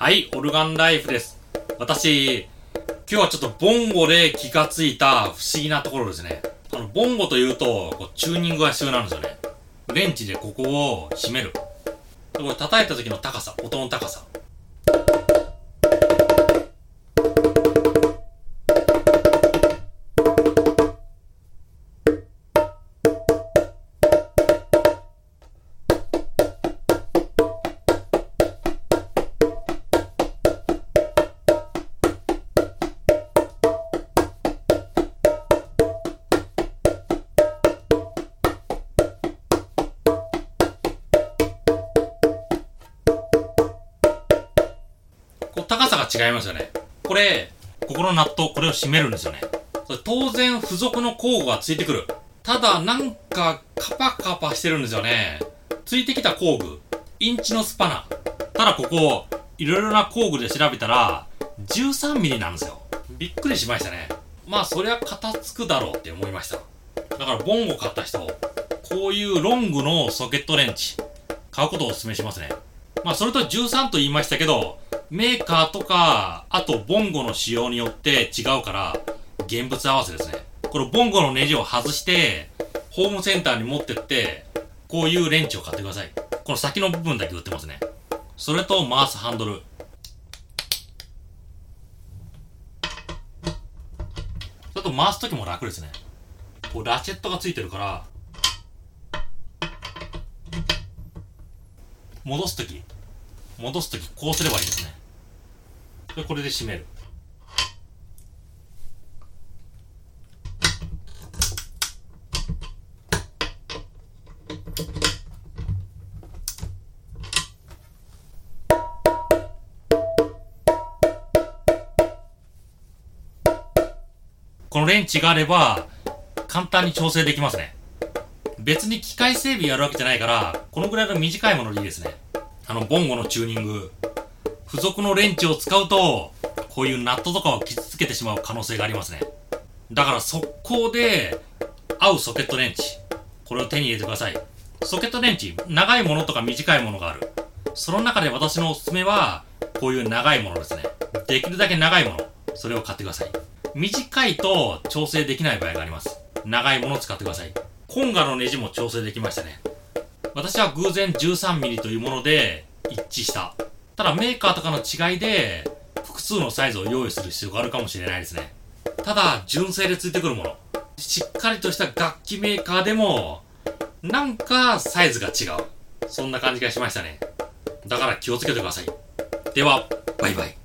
はい、オルガンライフです。私、今日はちょっとボンゴで気がついた不思議なところですね。あの、ボンゴというと、こうチューニングが必要なんですよね。レンチでここを締める。これ叩いた時の高さ、音の高さ。違いますよね。これ、ここのナット、これを締めるんですよね。それ当然付属の工具がついてくる。ただ、なんか、カパカパしてるんですよね。ついてきた工具、インチのスパナ。ただここ、いろいろな工具で調べたら、13ミリなんですよ。びっくりしましたね。まあ、そりゃ片付くだろうって思いました。だから、ボンゴ買った人、こういうロングのソケットレンチ、買うことをお勧めしますね。まあ、それと13と言いましたけど、メーカーとか、あとボンゴの仕様によって違うから、現物合わせですね。このボンゴのネジを外して、ホームセンターに持ってって、こういうレンチを買ってください。この先の部分だけ売ってますね。それと回すハンドル。それと回すときも楽ですね。こうラチェットがついてるから、戻すとき、戻すときこうすればいいですね。で、これで締める。このレンチがあれば、簡単に調整できますね。別に機械整備やるわけじゃないから、このぐらいの短いものでいいですね。あの、ボンゴのチューニング。付属のレンチを使うと、こういうナットとかを傷つけてしまう可能性がありますね。だから速攻で、合うソケットレンチ。これを手に入れてください。ソケットレンチ、長いものとか短いものがある。その中で私のおすすめは、こういう長いものですね。できるだけ長いもの。それを買ってください。短いと調整できない場合があります。長いものを使ってください。コンガのネジも調整できましたね。私は偶然 13mm というもので一致した。ただメーカーとかの違いで複数のサイズを用意する必要があるかもしれないですね。ただ純正でついてくるもの。しっかりとした楽器メーカーでもなんかサイズが違う。そんな感じがしましたね。だから気をつけてください。では、バイバイ。